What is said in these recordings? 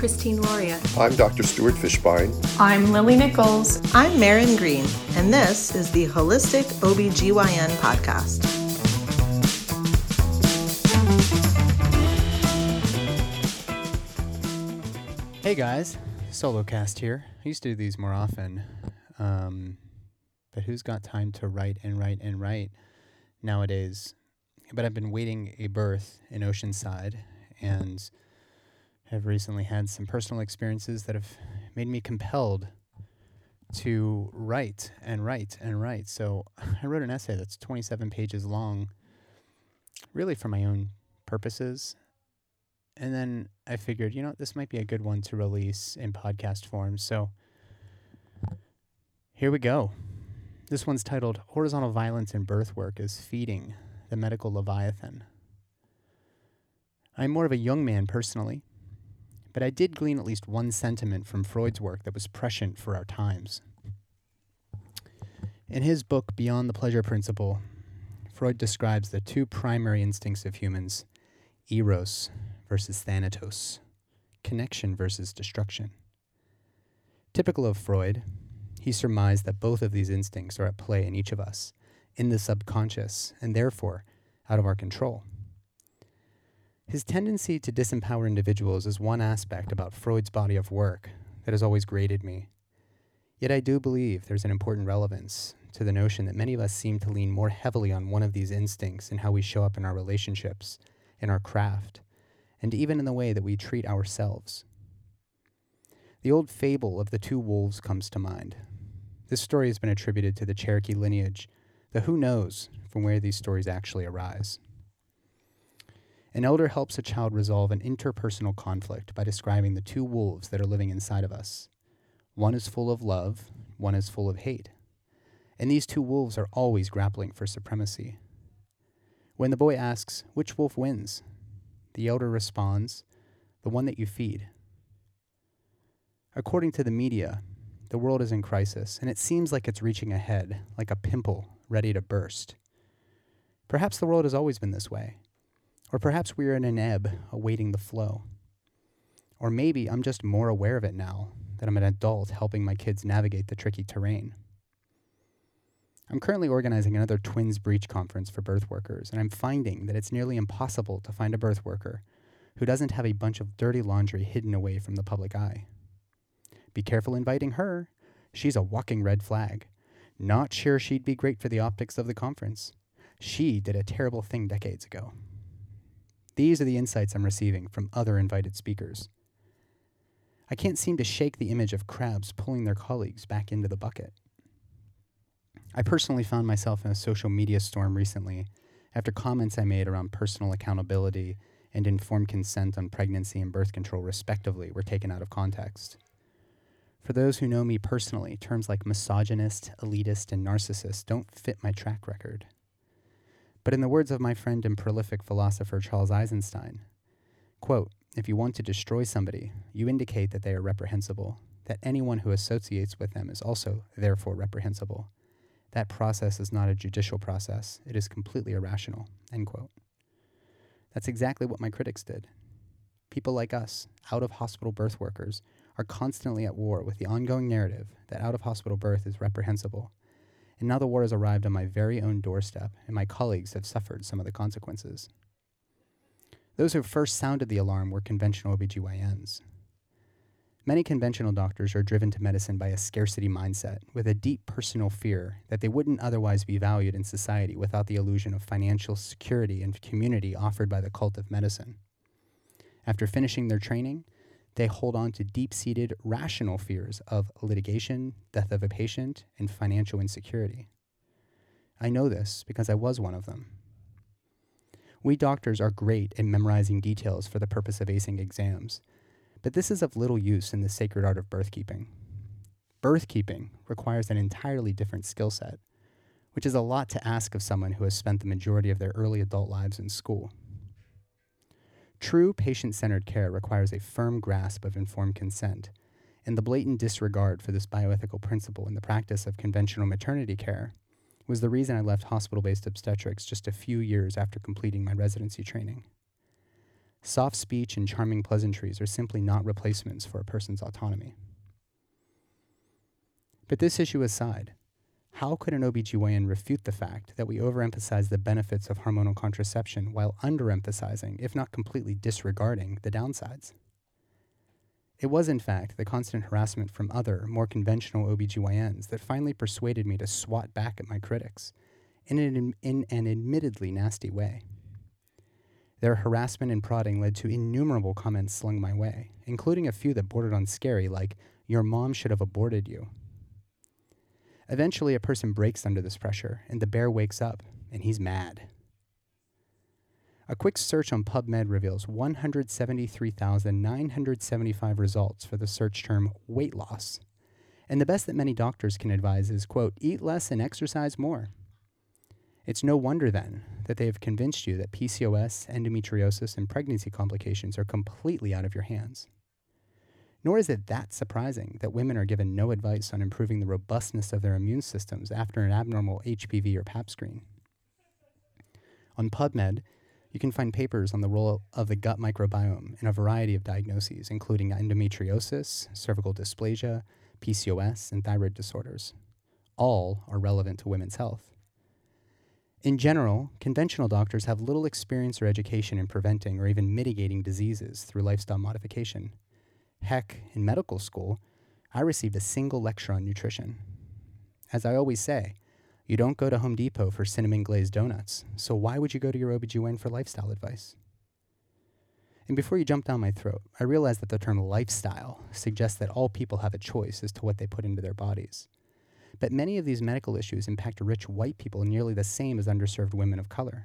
Christine Laureate. I'm Dr. Stuart Fischbein. I'm Lily Nichols. I'm Marin Green, and this is the Holistic OBGYN Podcast. Hey guys, solo cast here. I used to do these more often, um, but who's got time to write and write and write nowadays? But I've been waiting a birth in Oceanside and have recently had some personal experiences that have made me compelled to write and write and write. So I wrote an essay that's 27 pages long, really for my own purposes and then I figured, you know, this might be a good one to release in podcast form. So here we go. This one's titled Horizontal Violence in Birth Work is Feeding the Medical Leviathan. I'm more of a Jung man personally, but I did glean at least one sentiment from Freud's work that was prescient for our times. In his book, Beyond the Pleasure Principle, Freud describes the two primary instincts of humans eros, versus thanatos, connection versus destruction. Typical of Freud, he surmised that both of these instincts are at play in each of us, in the subconscious, and therefore out of our control. His tendency to disempower individuals is one aspect about Freud's body of work that has always grated me. Yet I do believe there's an important relevance to the notion that many of us seem to lean more heavily on one of these instincts in how we show up in our relationships, in our craft, and even in the way that we treat ourselves. The old fable of the two wolves comes to mind. This story has been attributed to the Cherokee lineage, though who knows from where these stories actually arise. An elder helps a child resolve an interpersonal conflict by describing the two wolves that are living inside of us. One is full of love, one is full of hate. And these two wolves are always grappling for supremacy. When the boy asks, which wolf wins? The elder responds, The one that you feed. According to the media, the world is in crisis, and it seems like it's reaching a head, like a pimple ready to burst. Perhaps the world has always been this way. Or perhaps we are in an ebb, awaiting the flow. Or maybe I'm just more aware of it now that I'm an adult helping my kids navigate the tricky terrain. I'm currently organizing another Twins Breech conference for birth workers, and I'm finding that it's nearly impossible to find a birth worker who doesn't have a bunch of dirty laundry hidden away from the public eye. Be careful inviting her. She's a walking red flag. Not sure she'd be great for the optics of the conference. She did a terrible thing decades ago. These are the insights I'm receiving from other invited speakers. I can't seem to shake the image of crabs pulling their colleagues back into the bucket. I personally found myself in a social media storm recently after comments I made around personal accountability and informed consent on pregnancy and birth control, respectively, were taken out of context. For those who know me personally, terms like misogynist, elitist, and narcissist don't fit my track record. But in the words of my friend and prolific philosopher Charles Eisenstein, quote, if you want to destroy somebody, you indicate that they are reprehensible, that anyone who associates with them is also therefore reprehensible that process is not a judicial process. It is completely irrational. End quote. That's exactly what my critics did. People like us, out of hospital birth workers, are constantly at war with the ongoing narrative that out of hospital birth is reprehensible. And now the war has arrived on my very own doorstep, and my colleagues have suffered some of the consequences. Those who first sounded the alarm were conventional OBGYNs, Many conventional doctors are driven to medicine by a scarcity mindset, with a deep personal fear that they wouldn't otherwise be valued in society without the illusion of financial security and community offered by the cult of medicine. After finishing their training, they hold on to deep seated rational fears of litigation, death of a patient, and financial insecurity. I know this because I was one of them. We doctors are great at memorizing details for the purpose of acing exams but this is of little use in the sacred art of birthkeeping. Birthkeeping requires an entirely different skill set, which is a lot to ask of someone who has spent the majority of their early adult lives in school. True patient centered care requires a firm grasp of informed consent, and the blatant disregard for this bioethical principle in the practice of conventional maternity care was the reason I left hospital based obstetrics just a few years after completing my residency training. Soft speech and charming pleasantries are simply not replacements for a person's autonomy. But this issue aside, how could an OBGYN refute the fact that we overemphasize the benefits of hormonal contraception while underemphasizing, if not completely disregarding, the downsides? It was, in fact, the constant harassment from other, more conventional OBGYNs that finally persuaded me to swat back at my critics in an, in an admittedly nasty way. Their harassment and prodding led to innumerable comments slung my way, including a few that bordered on scary, like, Your mom should have aborted you. Eventually, a person breaks under this pressure, and the bear wakes up, and he's mad. A quick search on PubMed reveals 173,975 results for the search term weight loss. And the best that many doctors can advise is, quote, eat less and exercise more. It's no wonder then that they have convinced you that PCOS, endometriosis, and pregnancy complications are completely out of your hands. Nor is it that surprising that women are given no advice on improving the robustness of their immune systems after an abnormal HPV or PAP screen. On PubMed, you can find papers on the role of the gut microbiome in a variety of diagnoses, including endometriosis, cervical dysplasia, PCOS, and thyroid disorders. All are relevant to women's health. In general, conventional doctors have little experience or education in preventing or even mitigating diseases through lifestyle modification. Heck, in medical school, I received a single lecture on nutrition. As I always say, you don't go to Home Depot for cinnamon glazed donuts, so why would you go to your OBGYN for lifestyle advice? And before you jump down my throat, I realize that the term lifestyle suggests that all people have a choice as to what they put into their bodies. But many of these medical issues impact rich white people nearly the same as underserved women of color.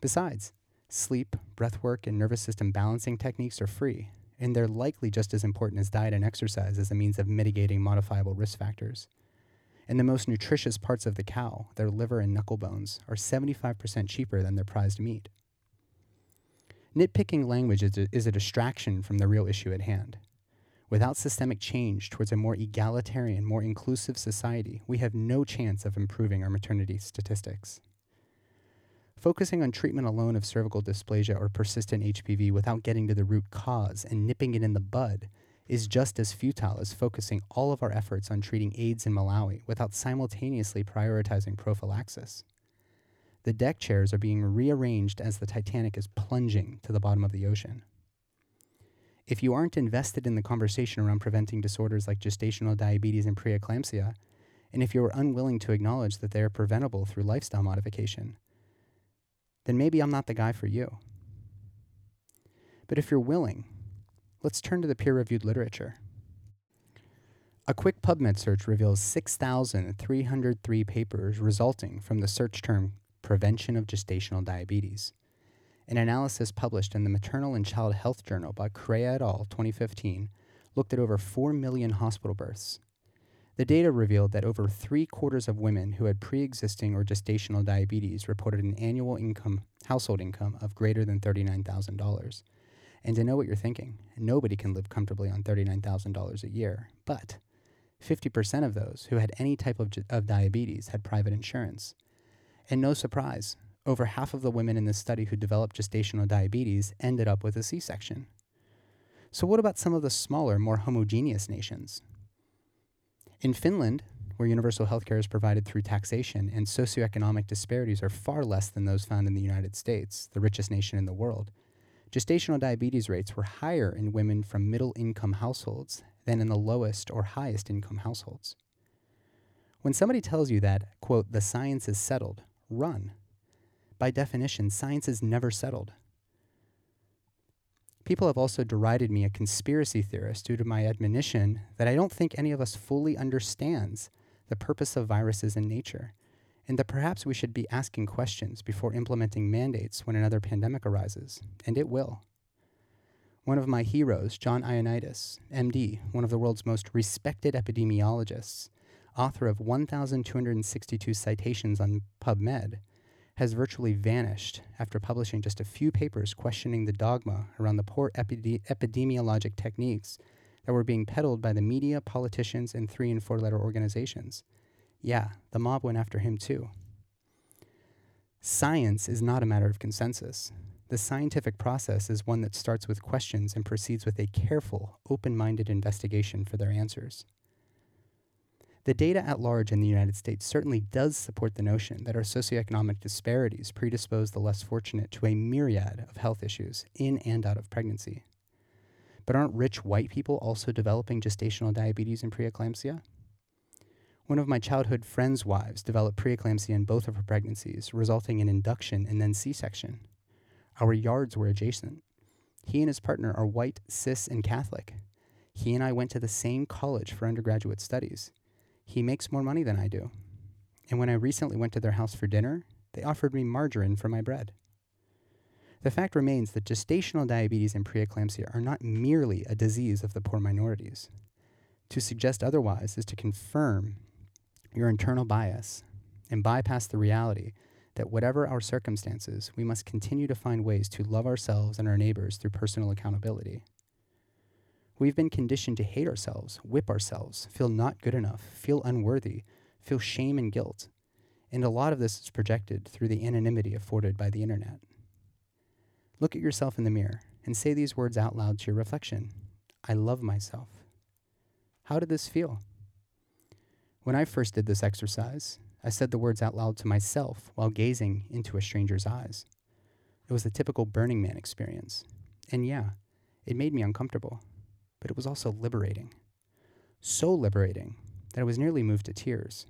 Besides, sleep, breathwork, and nervous system balancing techniques are free, and they're likely just as important as diet and exercise as a means of mitigating modifiable risk factors. And the most nutritious parts of the cow, their liver and knuckle bones, are 75% cheaper than their prized meat. Nitpicking language is a, is a distraction from the real issue at hand. Without systemic change towards a more egalitarian, more inclusive society, we have no chance of improving our maternity statistics. Focusing on treatment alone of cervical dysplasia or persistent HPV without getting to the root cause and nipping it in the bud is just as futile as focusing all of our efforts on treating AIDS in Malawi without simultaneously prioritizing prophylaxis. The deck chairs are being rearranged as the Titanic is plunging to the bottom of the ocean. If you aren't invested in the conversation around preventing disorders like gestational diabetes and preeclampsia, and if you're unwilling to acknowledge that they are preventable through lifestyle modification, then maybe I'm not the guy for you. But if you're willing, let's turn to the peer reviewed literature. A quick PubMed search reveals 6,303 papers resulting from the search term prevention of gestational diabetes. An analysis published in the Maternal and Child Health Journal by Correa et al. 2015 looked at over 4 million hospital births. The data revealed that over three quarters of women who had pre existing or gestational diabetes reported an annual income, household income of greater than $39,000. And I know what you're thinking nobody can live comfortably on $39,000 a year, but 50% of those who had any type of, of diabetes had private insurance. And no surprise, over half of the women in this study who developed gestational diabetes ended up with a C section. So, what about some of the smaller, more homogeneous nations? In Finland, where universal healthcare is provided through taxation and socioeconomic disparities are far less than those found in the United States, the richest nation in the world, gestational diabetes rates were higher in women from middle income households than in the lowest or highest income households. When somebody tells you that, quote, the science is settled, run. By definition, science is never settled. People have also derided me a conspiracy theorist due to my admonition that I don't think any of us fully understands the purpose of viruses in nature, and that perhaps we should be asking questions before implementing mandates when another pandemic arises, and it will. One of my heroes, John Ioannidis, MD, one of the world's most respected epidemiologists, author of 1,262 citations on PubMed, has virtually vanished after publishing just a few papers questioning the dogma around the poor epide- epidemiologic techniques that were being peddled by the media, politicians, and three and four letter organizations. Yeah, the mob went after him too. Science is not a matter of consensus. the scientific process is one that starts with questions and proceeds with a careful, open minded investigation for their answers. The data at large in the United States certainly does support the notion that our socioeconomic disparities predispose the less fortunate to a myriad of health issues in and out of pregnancy. But aren't rich white people also developing gestational diabetes and preeclampsia? One of my childhood friends' wives developed preeclampsia in both of her pregnancies, resulting in induction and then C section. Our yards were adjacent. He and his partner are white, cis, and Catholic. He and I went to the same college for undergraduate studies. He makes more money than I do. And when I recently went to their house for dinner, they offered me margarine for my bread. The fact remains that gestational diabetes and preeclampsia are not merely a disease of the poor minorities. To suggest otherwise is to confirm your internal bias and bypass the reality that whatever our circumstances, we must continue to find ways to love ourselves and our neighbors through personal accountability. We've been conditioned to hate ourselves, whip ourselves, feel not good enough, feel unworthy, feel shame and guilt. And a lot of this is projected through the anonymity afforded by the internet. Look at yourself in the mirror and say these words out loud to your reflection I love myself. How did this feel? When I first did this exercise, I said the words out loud to myself while gazing into a stranger's eyes. It was the typical Burning Man experience. And yeah, it made me uncomfortable, but it was also liberating. So liberating that I was nearly moved to tears.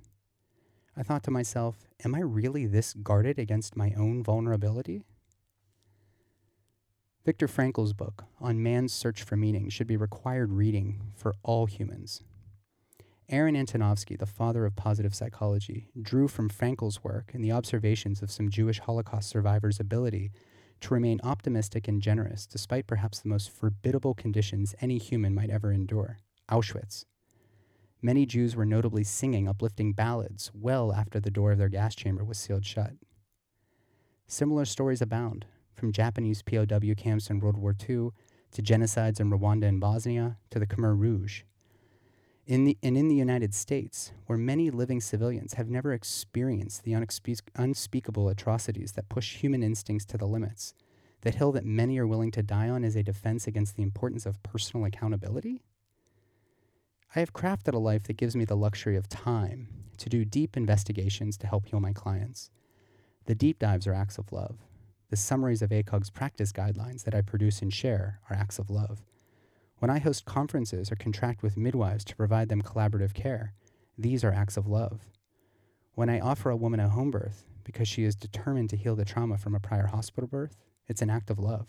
I thought to myself, am I really this guarded against my own vulnerability? Viktor Frankl's book on man's search for meaning should be required reading for all humans. Aaron Antonovsky, the father of positive psychology, drew from Frankl's work and the observations of some Jewish Holocaust survivors' ability to remain optimistic and generous despite perhaps the most formidable conditions any human might ever endure Auschwitz. Many Jews were notably singing uplifting ballads well after the door of their gas chamber was sealed shut. Similar stories abound, from Japanese POW camps in World War II to genocides in Rwanda and Bosnia to the Khmer Rouge in the, and in the United States, where many living civilians have never experienced the unspeakable atrocities that push human instincts to the limits, that hill that many are willing to die on is a defense against the importance of personal accountability? I have crafted a life that gives me the luxury of time to do deep investigations to help heal my clients. The deep dives are acts of love. The summaries of ACOG's practice guidelines that I produce and share are acts of love. When I host conferences or contract with midwives to provide them collaborative care, these are acts of love. When I offer a woman a home birth because she is determined to heal the trauma from a prior hospital birth, it's an act of love.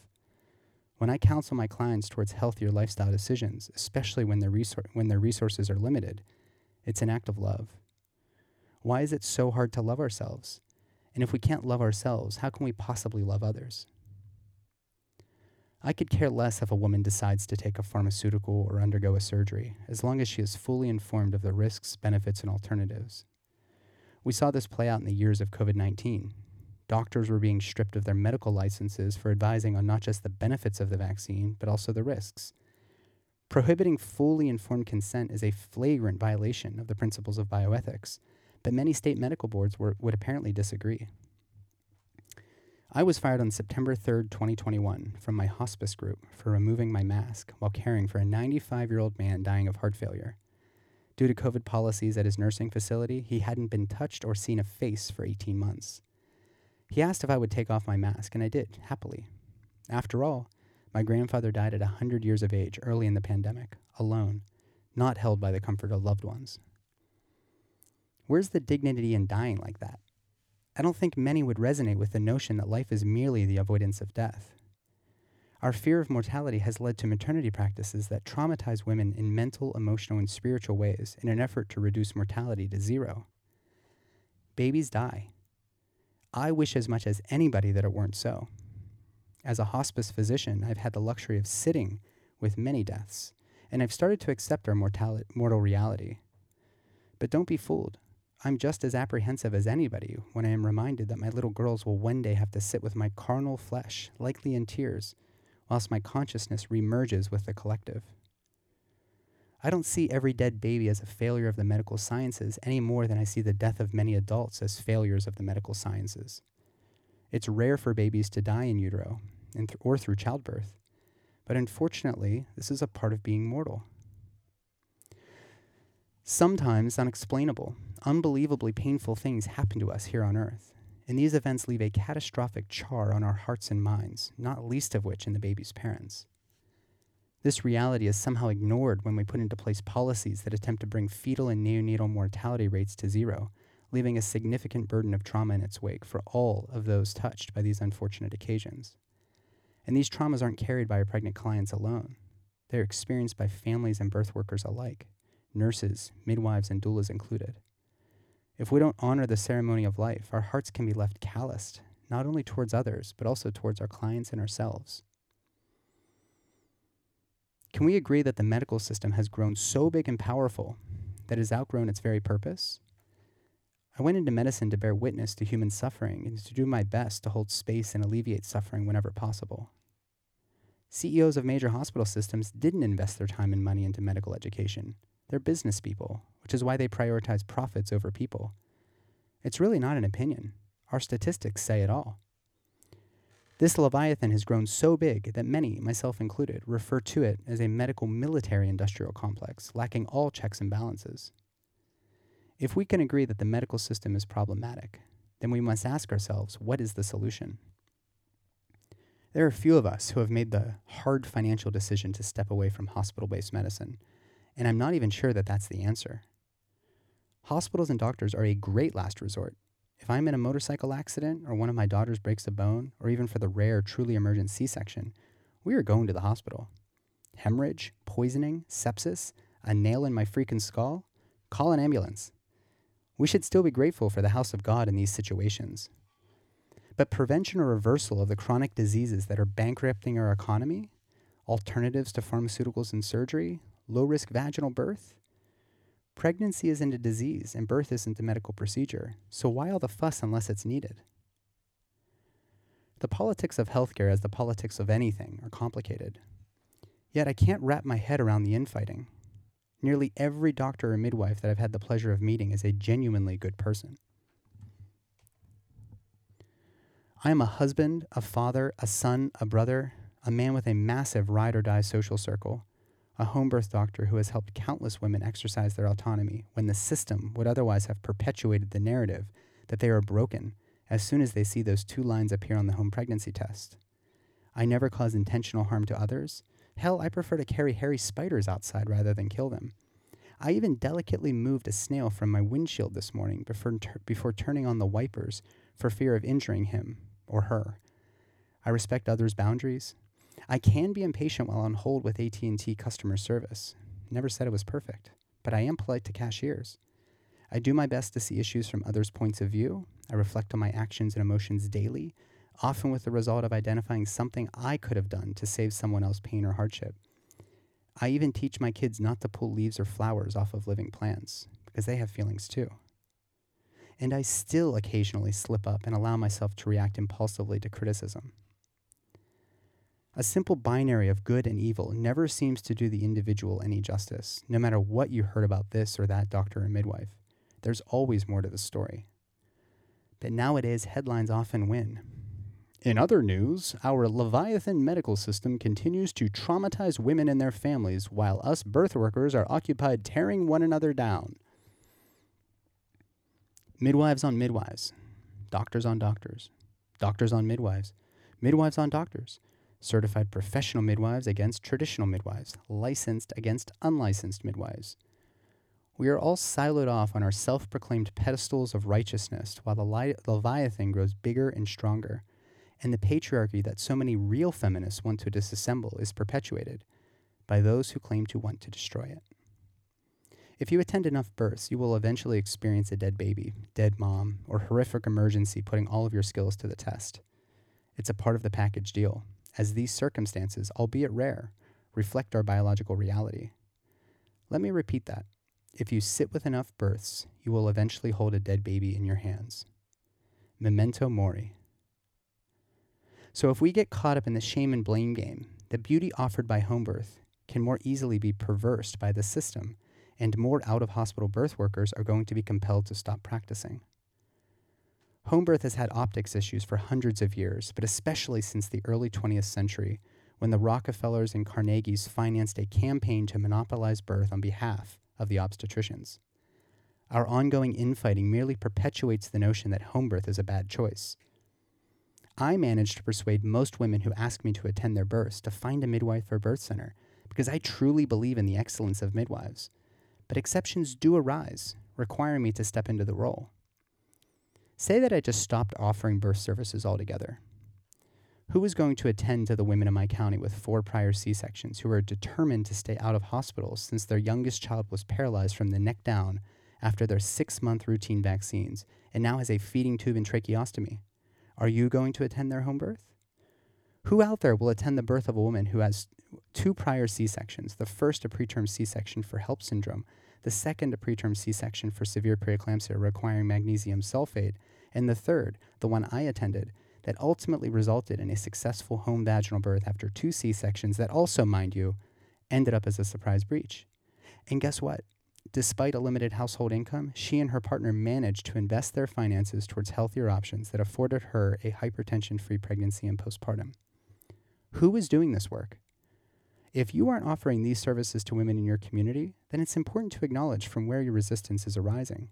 When I counsel my clients towards healthier lifestyle decisions, especially when their, resor- when their resources are limited, it's an act of love. Why is it so hard to love ourselves? And if we can't love ourselves, how can we possibly love others? I could care less if a woman decides to take a pharmaceutical or undergo a surgery, as long as she is fully informed of the risks, benefits, and alternatives. We saw this play out in the years of COVID 19. Doctors were being stripped of their medical licenses for advising on not just the benefits of the vaccine, but also the risks. Prohibiting fully informed consent is a flagrant violation of the principles of bioethics, but many state medical boards were, would apparently disagree. I was fired on September 3rd, 2021, from my hospice group for removing my mask while caring for a 95 year old man dying of heart failure. Due to COVID policies at his nursing facility, he hadn't been touched or seen a face for 18 months. He asked if I would take off my mask, and I did, happily. After all, my grandfather died at 100 years of age early in the pandemic, alone, not held by the comfort of loved ones. Where's the dignity in dying like that? I don't think many would resonate with the notion that life is merely the avoidance of death. Our fear of mortality has led to maternity practices that traumatize women in mental, emotional, and spiritual ways in an effort to reduce mortality to zero. Babies die. I wish as much as anybody that it weren't so. As a hospice physician, I've had the luxury of sitting with many deaths, and I've started to accept our mortal, mortal reality. But don't be fooled. I'm just as apprehensive as anybody when I am reminded that my little girls will one day have to sit with my carnal flesh, likely in tears, whilst my consciousness remerges with the collective. I don't see every dead baby as a failure of the medical sciences any more than I see the death of many adults as failures of the medical sciences. It's rare for babies to die in utero, or through childbirth. But unfortunately, this is a part of being mortal. Sometimes unexplainable, unbelievably painful things happen to us here on earth, and these events leave a catastrophic char on our hearts and minds, not least of which in the baby's parents. This reality is somehow ignored when we put into place policies that attempt to bring fetal and neonatal mortality rates to zero, leaving a significant burden of trauma in its wake for all of those touched by these unfortunate occasions. And these traumas aren't carried by our pregnant clients alone, they're experienced by families and birth workers alike, nurses, midwives, and doulas included. If we don't honor the ceremony of life, our hearts can be left calloused, not only towards others, but also towards our clients and ourselves. Can we agree that the medical system has grown so big and powerful that it has outgrown its very purpose? I went into medicine to bear witness to human suffering and to do my best to hold space and alleviate suffering whenever possible. CEOs of major hospital systems didn't invest their time and money into medical education. They're business people, which is why they prioritize profits over people. It's really not an opinion. Our statistics say it all. This Leviathan has grown so big that many, myself included, refer to it as a medical military industrial complex, lacking all checks and balances. If we can agree that the medical system is problematic, then we must ask ourselves what is the solution? There are few of us who have made the hard financial decision to step away from hospital based medicine, and I'm not even sure that that's the answer. Hospitals and doctors are a great last resort. If I'm in a motorcycle accident, or one of my daughters breaks a bone, or even for the rare, truly emergent C section, we are going to the hospital. Hemorrhage, poisoning, sepsis, a nail in my freaking skull? Call an ambulance. We should still be grateful for the house of God in these situations. But prevention or reversal of the chronic diseases that are bankrupting our economy, alternatives to pharmaceuticals and surgery, low risk vaginal birth, pregnancy isn't a disease and birth isn't a medical procedure, so why all the fuss unless it's needed? The politics of healthcare, as the politics of anything, are complicated. Yet I can't wrap my head around the infighting. Nearly every doctor or midwife that I've had the pleasure of meeting is a genuinely good person. I am a husband, a father, a son, a brother, a man with a massive ride or die social circle, a home birth doctor who has helped countless women exercise their autonomy when the system would otherwise have perpetuated the narrative that they are broken as soon as they see those two lines appear on the home pregnancy test. I never cause intentional harm to others, Hell, I prefer to carry hairy spiders outside rather than kill them. I even delicately moved a snail from my windshield this morning before, ter- before turning on the wipers for fear of injuring him or her. I respect others' boundaries. I can be impatient while on hold with AT&T customer service. Never said it was perfect, but I am polite to cashiers. I do my best to see issues from others' points of view. I reflect on my actions and emotions daily often with the result of identifying something I could have done to save someone else pain or hardship. I even teach my kids not to pull leaves or flowers off of living plants because they have feelings too. And I still occasionally slip up and allow myself to react impulsively to criticism. A simple binary of good and evil never seems to do the individual any justice, no matter what you heard about this or that doctor or midwife. There's always more to the story. But nowadays, headlines often win, in other news, our Leviathan medical system continues to traumatize women and their families while us birth workers are occupied tearing one another down. Midwives on midwives, doctors on doctors, doctors on midwives, midwives on doctors, certified professional midwives against traditional midwives, licensed against unlicensed midwives. We are all siloed off on our self proclaimed pedestals of righteousness while the Leviathan grows bigger and stronger and the patriarchy that so many real feminists want to disassemble is perpetuated by those who claim to want to destroy it. If you attend enough births, you will eventually experience a dead baby, dead mom, or horrific emergency putting all of your skills to the test. It's a part of the package deal, as these circumstances, albeit rare, reflect our biological reality. Let me repeat that. If you sit with enough births, you will eventually hold a dead baby in your hands. Memento mori. So if we get caught up in the shame and blame game, the beauty offered by home birth can more easily be perversed by the system, and more out of hospital birth workers are going to be compelled to stop practicing. Home birth has had optics issues for hundreds of years, but especially since the early 20th century, when the Rockefellers and Carnegies financed a campaign to monopolize birth on behalf of the obstetricians. Our ongoing infighting merely perpetuates the notion that home birth is a bad choice. I managed to persuade most women who ask me to attend their births to find a midwife or birth center because I truly believe in the excellence of midwives. But exceptions do arise, requiring me to step into the role. Say that I just stopped offering birth services altogether. Who is going to attend to the women in my county with four prior C sections who are determined to stay out of hospitals since their youngest child was paralyzed from the neck down after their six month routine vaccines and now has a feeding tube and tracheostomy? Are you going to attend their home birth? Who out there will attend the birth of a woman who has two prior C sections, the first a preterm C section for HELLP syndrome, the second a preterm C section for severe preeclampsia requiring magnesium sulfate, and the third, the one I attended, that ultimately resulted in a successful home vaginal birth after two C sections that also, mind you, ended up as a surprise breech. And guess what? Despite a limited household income, she and her partner managed to invest their finances towards healthier options that afforded her a hypertension free pregnancy and postpartum. Who is doing this work? If you aren't offering these services to women in your community, then it's important to acknowledge from where your resistance is arising.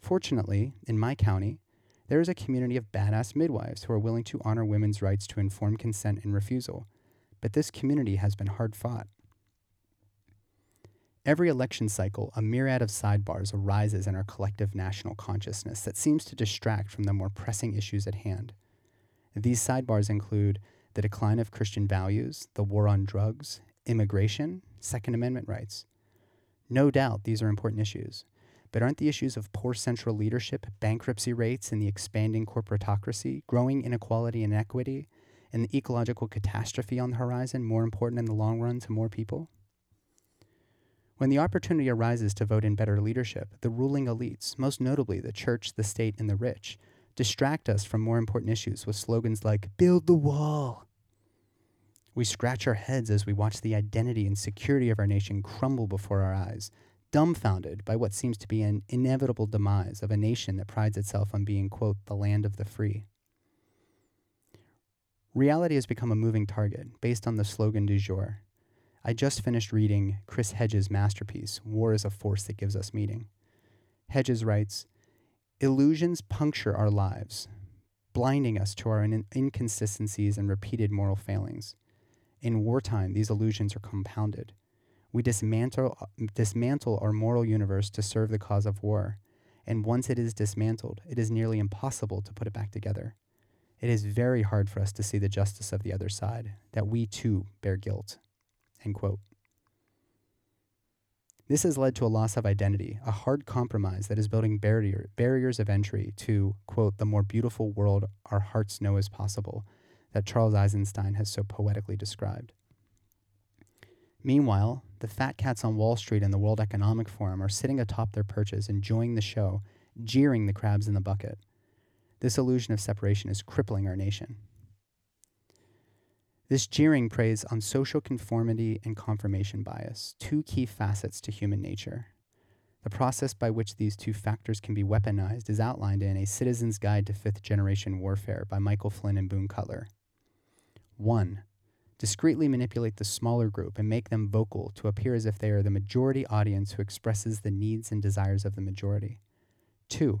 Fortunately, in my county, there is a community of badass midwives who are willing to honor women's rights to informed consent and refusal, but this community has been hard fought. Every election cycle, a myriad of sidebars arises in our collective national consciousness that seems to distract from the more pressing issues at hand. These sidebars include the decline of Christian values, the war on drugs, immigration, Second Amendment rights. No doubt these are important issues, but aren't the issues of poor central leadership, bankruptcy rates, and the expanding corporatocracy, growing inequality and inequity, and the ecological catastrophe on the horizon more important in the long run to more people? When the opportunity arises to vote in better leadership, the ruling elites, most notably the church, the state, and the rich, distract us from more important issues with slogans like, Build the wall. We scratch our heads as we watch the identity and security of our nation crumble before our eyes, dumbfounded by what seems to be an inevitable demise of a nation that prides itself on being, quote, the land of the free. Reality has become a moving target based on the slogan du jour. I just finished reading Chris Hedges' masterpiece, War is a Force That Gives Us Meaning. Hedges writes Illusions puncture our lives, blinding us to our in- inconsistencies and repeated moral failings. In wartime, these illusions are compounded. We dismantle, dismantle our moral universe to serve the cause of war. And once it is dismantled, it is nearly impossible to put it back together. It is very hard for us to see the justice of the other side, that we too bear guilt. End quote. This has led to a loss of identity, a hard compromise that is building barrier, barriers of entry to, quote, the more beautiful world our hearts know is possible, that Charles Eisenstein has so poetically described. Meanwhile, the fat cats on Wall Street and the World Economic Forum are sitting atop their perches, enjoying the show, jeering the crabs in the bucket. This illusion of separation is crippling our nation. This jeering preys on social conformity and confirmation bias, two key facets to human nature. The process by which these two factors can be weaponized is outlined in A Citizen's Guide to Fifth Generation Warfare by Michael Flynn and Boone Cutler. 1 discreetly manipulate the smaller group and make them vocal to appear as if they are the majority audience who expresses the needs and desires of the majority. Two,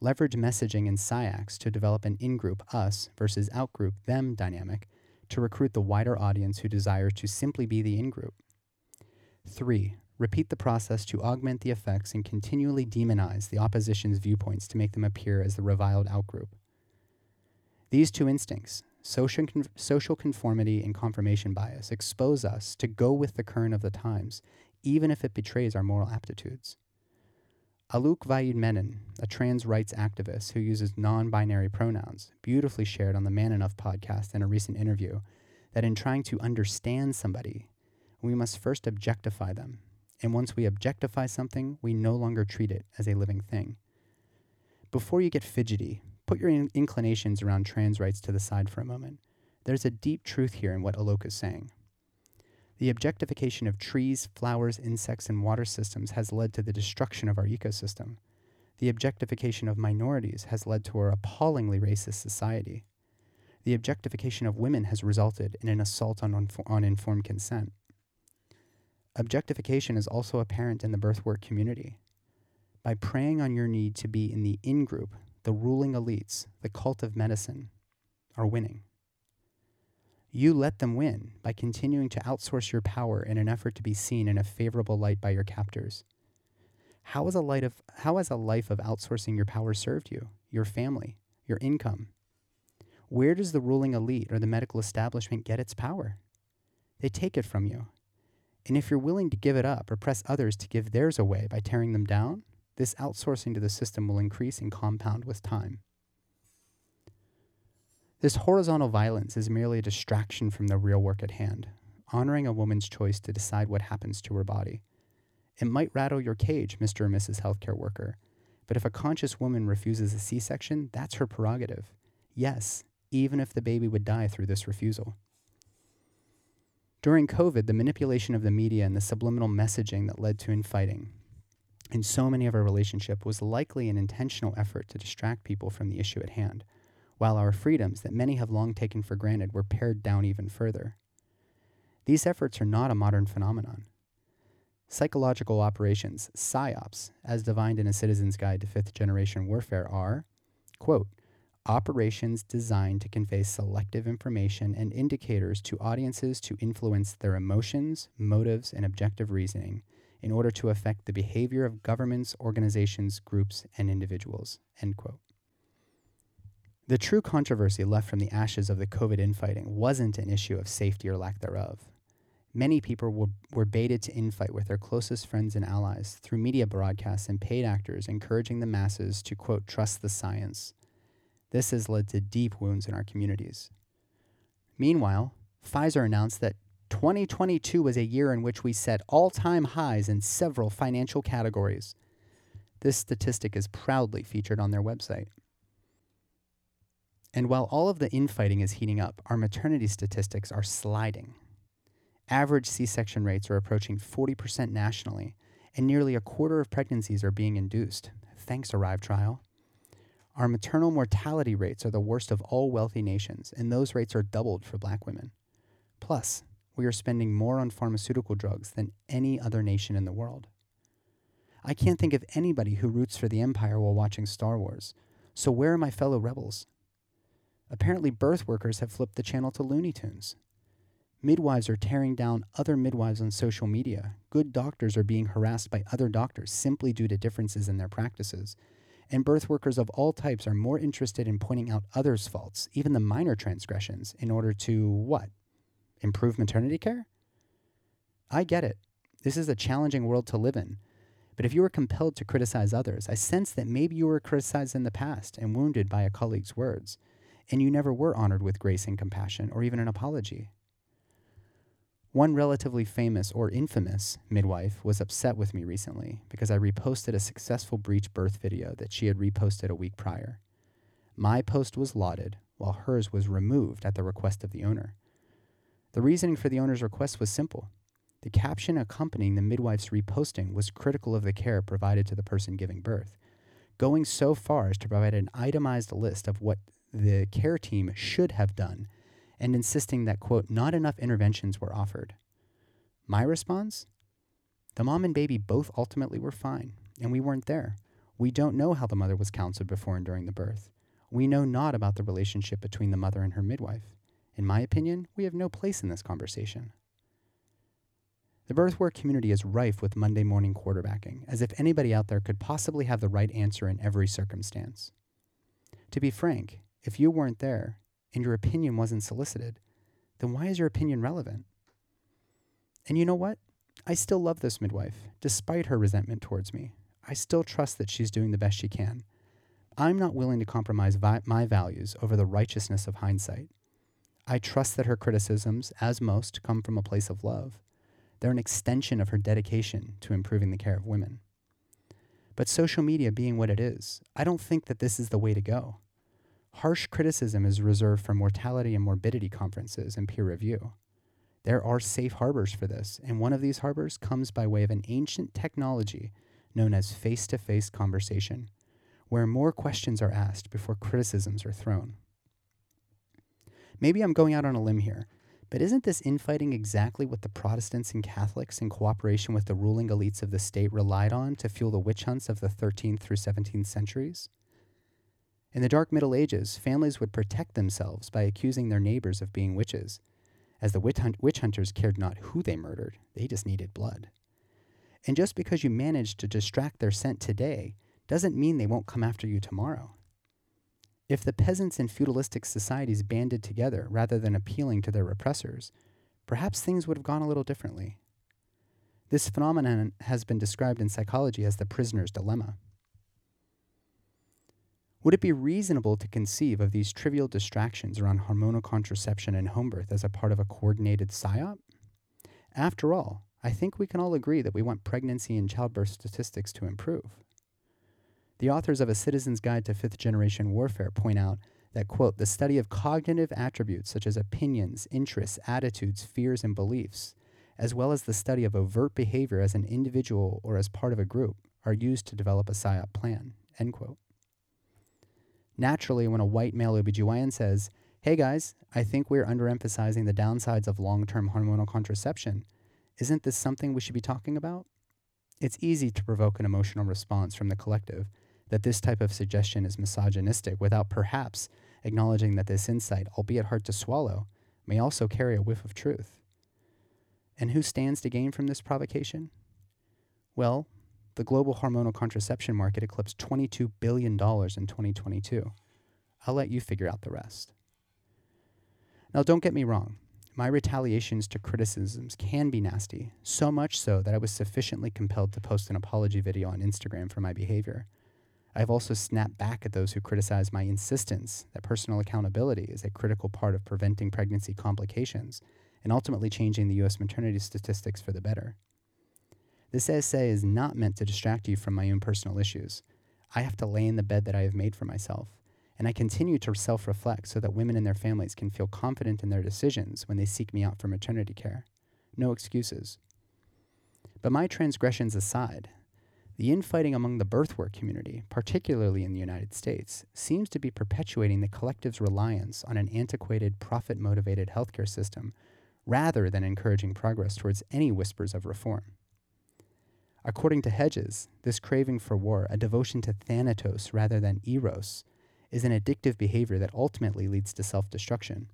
leverage messaging and SIACs to develop an in group us versus out group them dynamic to recruit the wider audience who desires to simply be the in group. Three, repeat the process to augment the effects and continually demonize the opposition's viewpoints to make them appear as the reviled outgroup. These two instincts, social, social conformity and confirmation bias expose us to go with the current of the times, even if it betrays our moral aptitudes. Alok Vaid Menon, a trans rights activist who uses non binary pronouns, beautifully shared on the Man Enough podcast in a recent interview that in trying to understand somebody, we must first objectify them. And once we objectify something, we no longer treat it as a living thing. Before you get fidgety, put your in- inclinations around trans rights to the side for a moment. There's a deep truth here in what Alok is saying. The objectification of trees, flowers, insects, and water systems has led to the destruction of our ecosystem. The objectification of minorities has led to our appallingly racist society. The objectification of women has resulted in an assault on, on informed consent. Objectification is also apparent in the birthwork community. By preying on your need to be in the in group, the ruling elites, the cult of medicine, are winning. You let them win by continuing to outsource your power in an effort to be seen in a favorable light by your captors. How has a, light of, how has a life of outsourcing your power served you, your family, your income? Where does the ruling elite or the medical establishment get its power? They take it from you. And if you're willing to give it up or press others to give theirs away by tearing them down, this outsourcing to the system will increase and compound with time. This horizontal violence is merely a distraction from the real work at hand, honoring a woman's choice to decide what happens to her body. It might rattle your cage, Mr. or Mrs. Healthcare Worker, but if a conscious woman refuses a C section, that's her prerogative. Yes, even if the baby would die through this refusal. During COVID, the manipulation of the media and the subliminal messaging that led to infighting in so many of our relationships was likely an intentional effort to distract people from the issue at hand, while our freedoms that many have long taken for granted were pared down even further. These efforts are not a modern phenomenon. Psychological operations, PSYOPs, as defined in a Citizen's Guide to Fifth Generation Warfare, are, quote, operations designed to convey selective information and indicators to audiences to influence their emotions, motives, and objective reasoning in order to affect the behavior of governments, organizations, groups, and individuals. End quote. The true controversy left from the ashes of the COVID infighting wasn't an issue of safety or lack thereof. Many people were, were baited to infight with their closest friends and allies through media broadcasts and paid actors encouraging the masses to, quote, trust the science. This has led to deep wounds in our communities. Meanwhile, Pfizer announced that 2022 was a year in which we set all time highs in several financial categories. This statistic is proudly featured on their website. And while all of the infighting is heating up, our maternity statistics are sliding. Average C section rates are approaching 40% nationally, and nearly a quarter of pregnancies are being induced. Thanks, Arrive Trial. Our maternal mortality rates are the worst of all wealthy nations, and those rates are doubled for black women. Plus, we are spending more on pharmaceutical drugs than any other nation in the world. I can't think of anybody who roots for the Empire while watching Star Wars, so where are my fellow rebels? Apparently, birth workers have flipped the channel to Looney Tunes. Midwives are tearing down other midwives on social media. Good doctors are being harassed by other doctors simply due to differences in their practices. And birth workers of all types are more interested in pointing out others' faults, even the minor transgressions, in order to what? Improve maternity care? I get it. This is a challenging world to live in. But if you are compelled to criticize others, I sense that maybe you were criticized in the past and wounded by a colleague's words, and you never were honored with grace and compassion or even an apology. One relatively famous or infamous midwife was upset with me recently because I reposted a successful breech birth video that she had reposted a week prior. My post was lauded, while hers was removed at the request of the owner. The reasoning for the owner's request was simple. The caption accompanying the midwife's reposting was critical of the care provided to the person giving birth, going so far as to provide an itemized list of what the care team should have done and insisting that, quote, not enough interventions were offered. My response? The mom and baby both ultimately were fine, and we weren't there. We don't know how the mother was counseled before and during the birth. We know not about the relationship between the mother and her midwife. In my opinion, we have no place in this conversation. The birthwork community is rife with Monday morning quarterbacking, as if anybody out there could possibly have the right answer in every circumstance. To be frank, if you weren't there, and your opinion wasn't solicited, then why is your opinion relevant? And you know what? I still love this midwife, despite her resentment towards me. I still trust that she's doing the best she can. I'm not willing to compromise vi- my values over the righteousness of hindsight. I trust that her criticisms, as most, come from a place of love. They're an extension of her dedication to improving the care of women. But social media being what it is, I don't think that this is the way to go. Harsh criticism is reserved for mortality and morbidity conferences and peer review. There are safe harbors for this, and one of these harbors comes by way of an ancient technology known as face to face conversation, where more questions are asked before criticisms are thrown. Maybe I'm going out on a limb here, but isn't this infighting exactly what the Protestants and Catholics, in cooperation with the ruling elites of the state, relied on to fuel the witch hunts of the 13th through 17th centuries? In the Dark Middle Ages, families would protect themselves by accusing their neighbors of being witches, as the witch, hunt- witch hunters cared not who they murdered, they just needed blood. And just because you manage to distract their scent today doesn't mean they won't come after you tomorrow. If the peasants in feudalistic societies banded together rather than appealing to their repressors, perhaps things would have gone a little differently. This phenomenon has been described in psychology as the prisoner's dilemma. Would it be reasonable to conceive of these trivial distractions around hormonal contraception and home birth as a part of a coordinated psyop? After all, I think we can all agree that we want pregnancy and childbirth statistics to improve. The authors of A Citizen's Guide to Fifth Generation Warfare point out that, quote, the study of cognitive attributes such as opinions, interests, attitudes, fears, and beliefs, as well as the study of overt behavior as an individual or as part of a group, are used to develop a PSYOP plan, end quote. Naturally, when a white male OBGYN says, Hey guys, I think we're underemphasizing the downsides of long term hormonal contraception, isn't this something we should be talking about? It's easy to provoke an emotional response from the collective that this type of suggestion is misogynistic without perhaps acknowledging that this insight, albeit hard to swallow, may also carry a whiff of truth. And who stands to gain from this provocation? Well, the global hormonal contraception market eclipsed $22 billion in 2022. I'll let you figure out the rest. Now, don't get me wrong. My retaliations to criticisms can be nasty, so much so that I was sufficiently compelled to post an apology video on Instagram for my behavior. I've also snapped back at those who criticize my insistence that personal accountability is a critical part of preventing pregnancy complications and ultimately changing the U.S. maternity statistics for the better. This essay is not meant to distract you from my own personal issues. I have to lay in the bed that I have made for myself, and I continue to self reflect so that women and their families can feel confident in their decisions when they seek me out for maternity care. No excuses. But my transgressions aside, the infighting among the birthwork community, particularly in the United States, seems to be perpetuating the collective's reliance on an antiquated, profit motivated healthcare system rather than encouraging progress towards any whispers of reform. According to Hedges, this craving for war, a devotion to Thanatos rather than Eros, is an addictive behavior that ultimately leads to self destruction.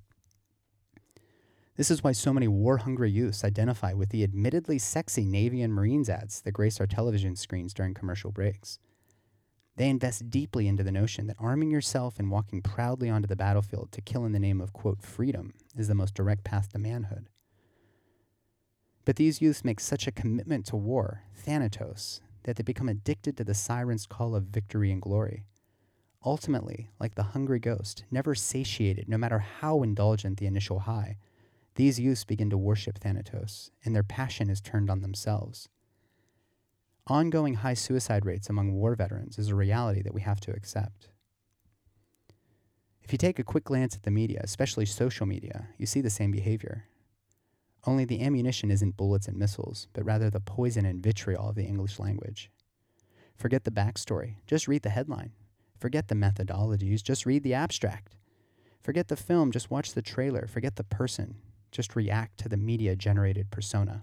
This is why so many war hungry youths identify with the admittedly sexy Navy and Marines ads that grace our television screens during commercial breaks. They invest deeply into the notion that arming yourself and walking proudly onto the battlefield to kill in the name of, quote, freedom is the most direct path to manhood. But these youths make such a commitment to war, Thanatos, that they become addicted to the siren's call of victory and glory. Ultimately, like the hungry ghost, never satiated no matter how indulgent the initial high, these youths begin to worship Thanatos, and their passion is turned on themselves. Ongoing high suicide rates among war veterans is a reality that we have to accept. If you take a quick glance at the media, especially social media, you see the same behavior. Only the ammunition isn't bullets and missiles, but rather the poison and vitriol of the English language. Forget the backstory, just read the headline. Forget the methodologies, just read the abstract. Forget the film, just watch the trailer. Forget the person, just react to the media generated persona.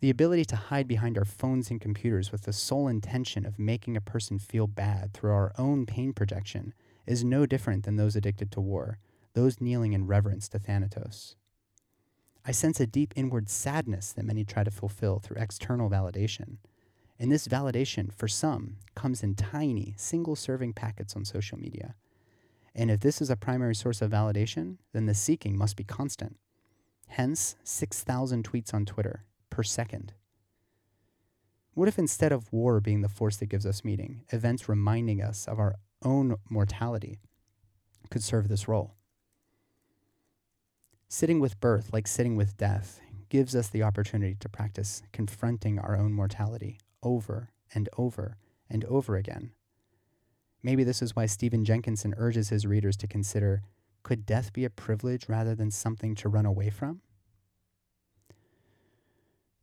The ability to hide behind our phones and computers with the sole intention of making a person feel bad through our own pain projection is no different than those addicted to war, those kneeling in reverence to Thanatos. I sense a deep inward sadness that many try to fulfill through external validation. And this validation, for some, comes in tiny, single serving packets on social media. And if this is a primary source of validation, then the seeking must be constant. Hence, 6,000 tweets on Twitter per second. What if instead of war being the force that gives us meaning, events reminding us of our own mortality could serve this role? Sitting with birth, like sitting with death, gives us the opportunity to practice confronting our own mortality over and over and over again. Maybe this is why Stephen Jenkinson urges his readers to consider could death be a privilege rather than something to run away from?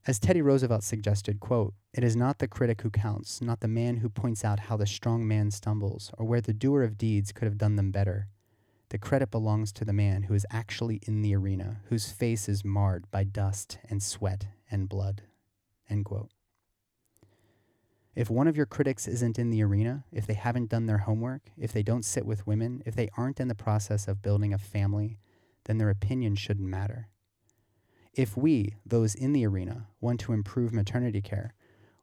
As Teddy Roosevelt suggested, quote, it is not the critic who counts, not the man who points out how the strong man stumbles, or where the doer of deeds could have done them better. The credit belongs to the man who is actually in the arena, whose face is marred by dust and sweat and blood. If one of your critics isn't in the arena, if they haven't done their homework, if they don't sit with women, if they aren't in the process of building a family, then their opinion shouldn't matter. If we, those in the arena, want to improve maternity care,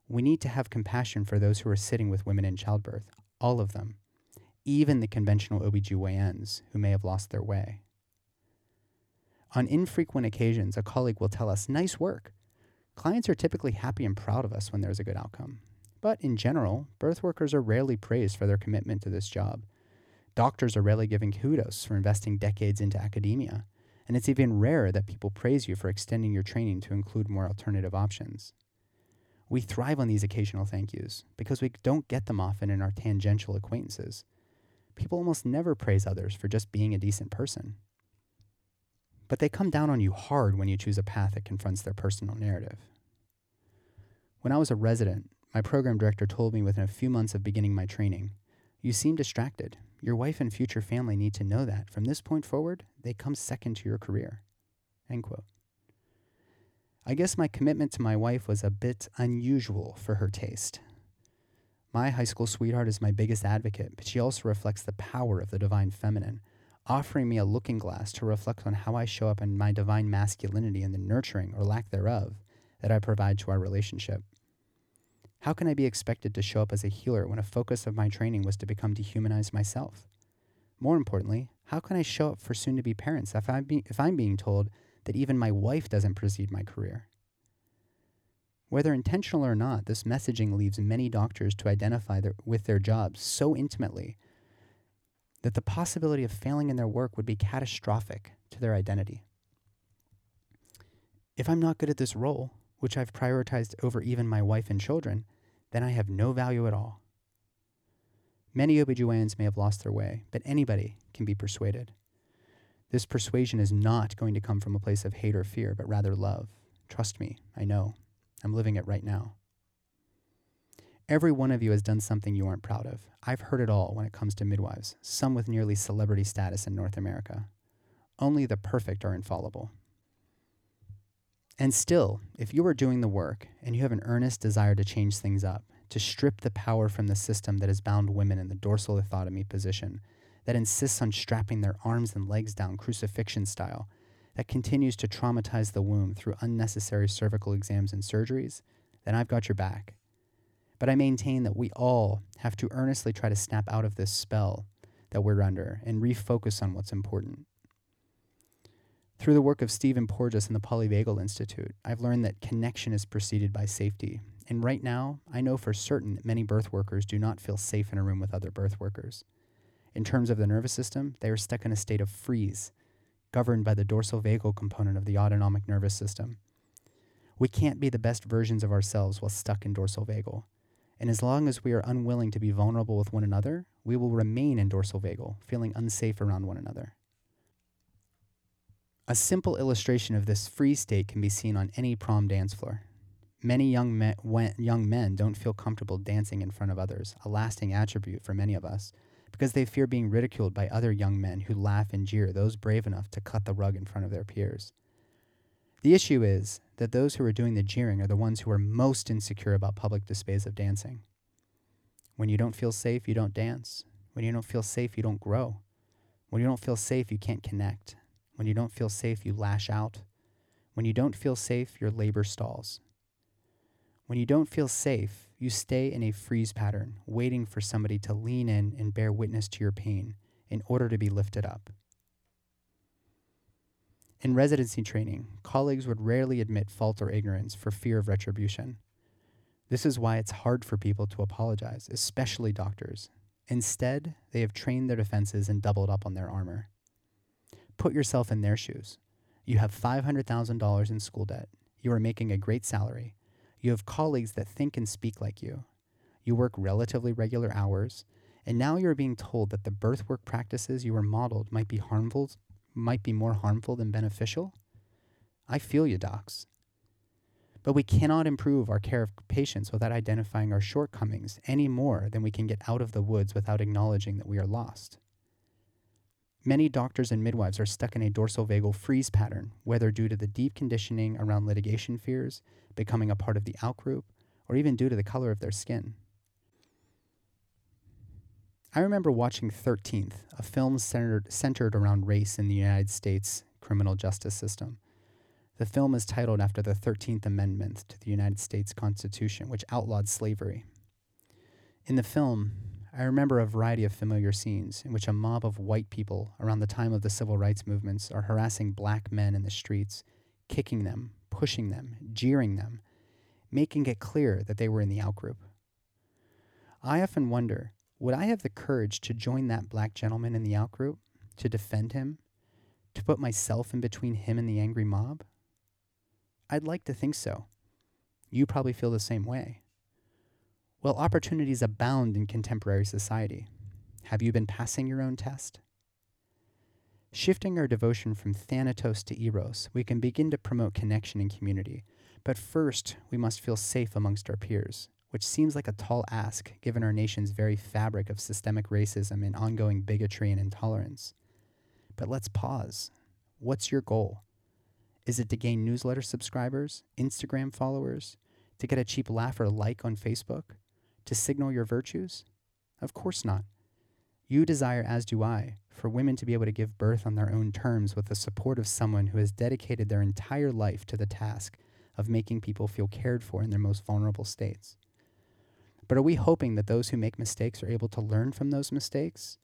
we need to have compassion for those who are sitting with women in childbirth, all of them, even the conventional OBGYNs who may have lost their way. On infrequent occasions, a colleague will tell us, Nice work. Clients are typically happy and proud of us when there's a good outcome. But in general, birth workers are rarely praised for their commitment to this job. Doctors are rarely given kudos for investing decades into academia, and it's even rarer that people praise you for extending your training to include more alternative options. We thrive on these occasional thank yous because we don't get them often in our tangential acquaintances. People almost never praise others for just being a decent person. But they come down on you hard when you choose a path that confronts their personal narrative. When I was a resident, my program director told me within a few months of beginning my training, You seem distracted. Your wife and future family need to know that from this point forward, they come second to your career. End quote. I guess my commitment to my wife was a bit unusual for her taste. My high school sweetheart is my biggest advocate, but she also reflects the power of the divine feminine, offering me a looking glass to reflect on how I show up in my divine masculinity and the nurturing or lack thereof that I provide to our relationship. How can I be expected to show up as a healer when a focus of my training was to become dehumanized myself? More importantly, how can I show up for soon to be parents if I'm, be- if I'm being told that even my wife doesn't precede my career? Whether intentional or not, this messaging leaves many doctors to identify their, with their jobs so intimately that the possibility of failing in their work would be catastrophic to their identity. If I'm not good at this role, which I've prioritized over even my wife and children, then I have no value at all. Many OBGYNs may have lost their way, but anybody can be persuaded. This persuasion is not going to come from a place of hate or fear, but rather love. Trust me, I know. I'm living it right now. Every one of you has done something you aren't proud of. I've heard it all when it comes to midwives, some with nearly celebrity status in North America. Only the perfect are infallible. And still, if you are doing the work and you have an earnest desire to change things up, to strip the power from the system that has bound women in the dorsal lithotomy position, that insists on strapping their arms and legs down crucifixion style, that continues to traumatize the womb through unnecessary cervical exams and surgeries, then I've got your back. But I maintain that we all have to earnestly try to snap out of this spell that we're under and refocus on what's important. Through the work of Stephen Porges and the Polyvagal Institute, I've learned that connection is preceded by safety. And right now, I know for certain that many birth workers do not feel safe in a room with other birth workers. In terms of the nervous system, they are stuck in a state of freeze, governed by the dorsal vagal component of the autonomic nervous system. We can't be the best versions of ourselves while stuck in dorsal vagal. And as long as we are unwilling to be vulnerable with one another, we will remain in dorsal vagal, feeling unsafe around one another. A simple illustration of this free state can be seen on any prom dance floor. Many young men, young men don't feel comfortable dancing in front of others, a lasting attribute for many of us, because they fear being ridiculed by other young men who laugh and jeer those brave enough to cut the rug in front of their peers. The issue is that those who are doing the jeering are the ones who are most insecure about public displays of dancing. When you don't feel safe, you don't dance. When you don't feel safe, you don't grow. When you don't feel safe, you can't connect. When you don't feel safe, you lash out. When you don't feel safe, your labor stalls. When you don't feel safe, you stay in a freeze pattern, waiting for somebody to lean in and bear witness to your pain in order to be lifted up. In residency training, colleagues would rarely admit fault or ignorance for fear of retribution. This is why it's hard for people to apologize, especially doctors. Instead, they have trained their defenses and doubled up on their armor. Put yourself in their shoes. You have $500,000 in school debt. You are making a great salary. You have colleagues that think and speak like you. You work relatively regular hours, and now you're being told that the birth work practices you were modeled might be harmful, might be more harmful than beneficial. I feel you, docs. But we cannot improve our care of patients without identifying our shortcomings any more than we can get out of the woods without acknowledging that we are lost. Many doctors and midwives are stuck in a dorsal vagal freeze pattern, whether due to the deep conditioning around litigation fears, becoming a part of the outgroup, or even due to the color of their skin. I remember watching 13th, a film centered, centered around race in the United States criminal justice system. The film is titled after the 13th Amendment to the United States Constitution, which outlawed slavery. In the film, I remember a variety of familiar scenes in which a mob of white people around the time of the civil rights movements are harassing black men in the streets, kicking them, pushing them, jeering them, making it clear that they were in the outgroup. I often wonder would I have the courage to join that black gentleman in the outgroup, to defend him, to put myself in between him and the angry mob? I'd like to think so. You probably feel the same way. Well, opportunities abound in contemporary society. Have you been passing your own test? Shifting our devotion from Thanatos to Eros, we can begin to promote connection and community. But first, we must feel safe amongst our peers, which seems like a tall ask given our nation's very fabric of systemic racism and ongoing bigotry and intolerance. But let's pause. What's your goal? Is it to gain newsletter subscribers, Instagram followers, to get a cheap laugh or like on Facebook? To signal your virtues? Of course not. You desire, as do I, for women to be able to give birth on their own terms with the support of someone who has dedicated their entire life to the task of making people feel cared for in their most vulnerable states. But are we hoping that those who make mistakes are able to learn from those mistakes?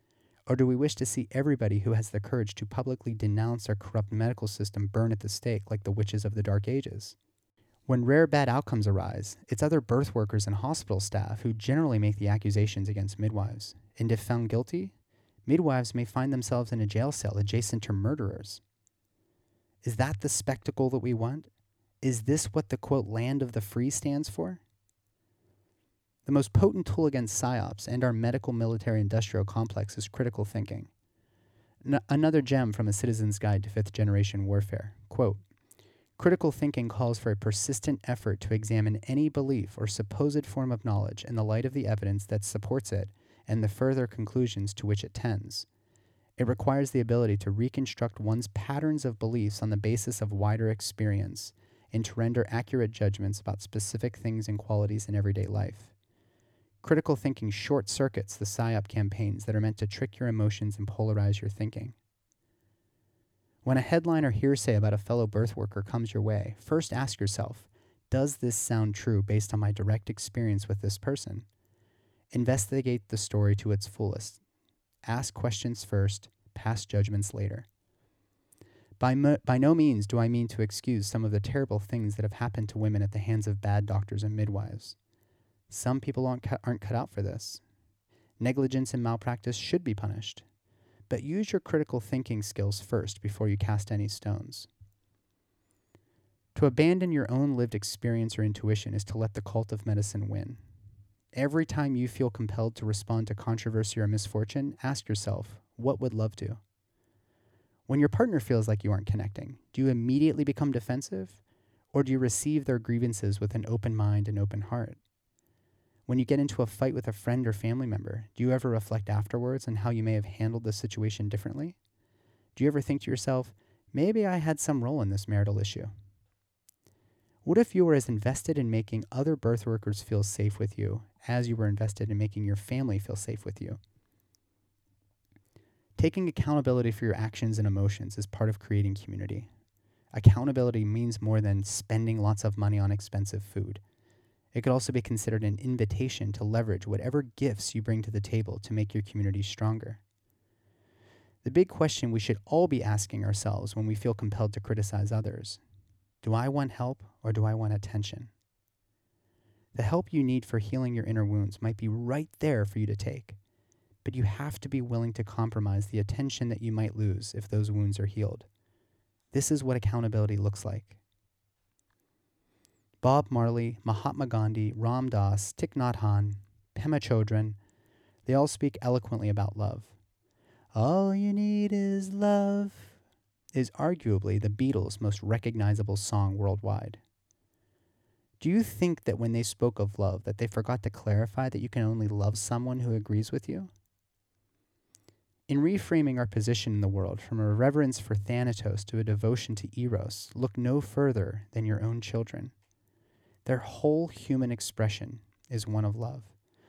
Or do we wish to see everybody who has the courage to publicly denounce our corrupt medical system burn at the stake like the witches of the Dark Ages? When rare bad outcomes arise, it's other birth workers and hospital staff who generally make the accusations against midwives. And if found guilty, midwives may find themselves in a jail cell adjacent to murderers. Is that the spectacle that we want? Is this what the quote land of the free stands for? The most potent tool against psyops and our medical military industrial complex is critical thinking. N- another gem from a citizen's guide to fifth generation warfare. Quote, Critical thinking calls for a persistent effort to examine any belief or supposed form of knowledge in the light of the evidence that supports it and the further conclusions to which it tends. It requires the ability to reconstruct one's patterns of beliefs on the basis of wider experience and to render accurate judgments about specific things and qualities in everyday life. Critical thinking short circuits the PSYOP campaigns that are meant to trick your emotions and polarize your thinking. When a headline or hearsay about a fellow birth worker comes your way, first ask yourself Does this sound true based on my direct experience with this person? Investigate the story to its fullest. Ask questions first, pass judgments later. By, mo- by no means do I mean to excuse some of the terrible things that have happened to women at the hands of bad doctors and midwives. Some people aren't, aren't cut out for this. Negligence and malpractice should be punished but use your critical thinking skills first before you cast any stones. To abandon your own lived experience or intuition is to let the cult of medicine win. Every time you feel compelled to respond to controversy or misfortune, ask yourself, what would love do? When your partner feels like you aren't connecting, do you immediately become defensive? Or do you receive their grievances with an open mind and open heart? When you get into a fight with a friend or family member, do you ever reflect afterwards on how you may have handled the situation differently? Do you ever think to yourself, maybe I had some role in this marital issue? What if you were as invested in making other birth workers feel safe with you as you were invested in making your family feel safe with you? Taking accountability for your actions and emotions is part of creating community. Accountability means more than spending lots of money on expensive food. It could also be considered an invitation to leverage whatever gifts you bring to the table to make your community stronger. The big question we should all be asking ourselves when we feel compelled to criticize others do I want help or do I want attention? The help you need for healing your inner wounds might be right there for you to take, but you have to be willing to compromise the attention that you might lose if those wounds are healed. This is what accountability looks like. Bob Marley, Mahatma Gandhi, Ram Dass, Thich Nhat Hanh, Pema Chodron, they all speak eloquently about love. All you need is love is arguably the Beatles' most recognizable song worldwide. Do you think that when they spoke of love that they forgot to clarify that you can only love someone who agrees with you? In reframing our position in the world from a reverence for Thanatos to a devotion to Eros, look no further than your own children. Their whole human expression is one of love.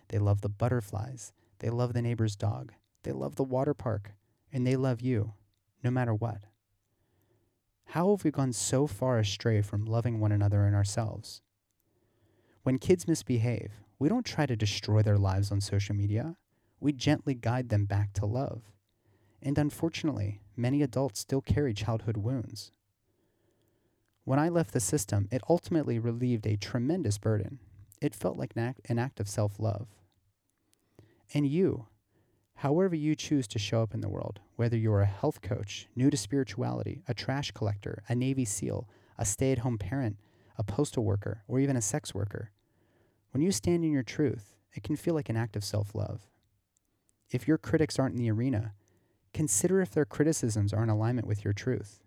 They love the butterflies, they love the neighbor's dog, they love the water park, and they love you, no matter what. How have we gone so far astray from loving one another and ourselves? When kids misbehave, we don't try to destroy their lives on social media. We gently guide them back to love. And unfortunately, many adults still carry childhood wounds. When I left the system, it ultimately relieved a tremendous burden. It felt like an act, of self love. And you, however you choose to show up in the world, whether you're a health coach, new to spirituality, a trash collector, a Navy SEAL, a stay at home parent, a postal worker, or even a sex worker, when you stand in your truth, it can feel like an act of self love. If your critics aren't in the arena, consider if their criticisms are in alignment with your truth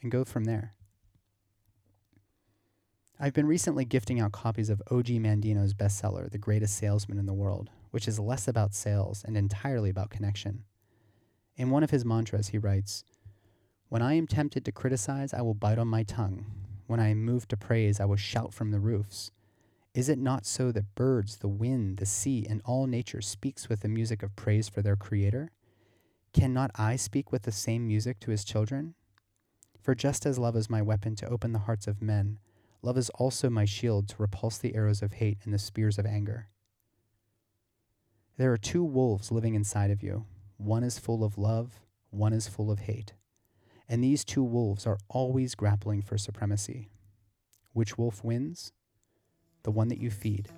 and go from there. I've been recently gifting out copies of Og Mandino's bestseller, The Greatest Salesman in the World, which is less about sales and entirely about connection. In one of his mantras, he writes When I am tempted to criticize, I will bite on my tongue. When I am moved to praise, I will shout from the roofs. Is it not so that birds, the wind, the sea, and all nature speaks with the music of praise for their Creator? Cannot I speak with the same music to his children? For just as love is my weapon to open the hearts of men, Love is also my shield to repulse the arrows of hate and the spears of anger. There are two wolves living inside of you. One is full of love, one is full of hate. And these two wolves are always grappling for supremacy. Which wolf wins? The one that you feed.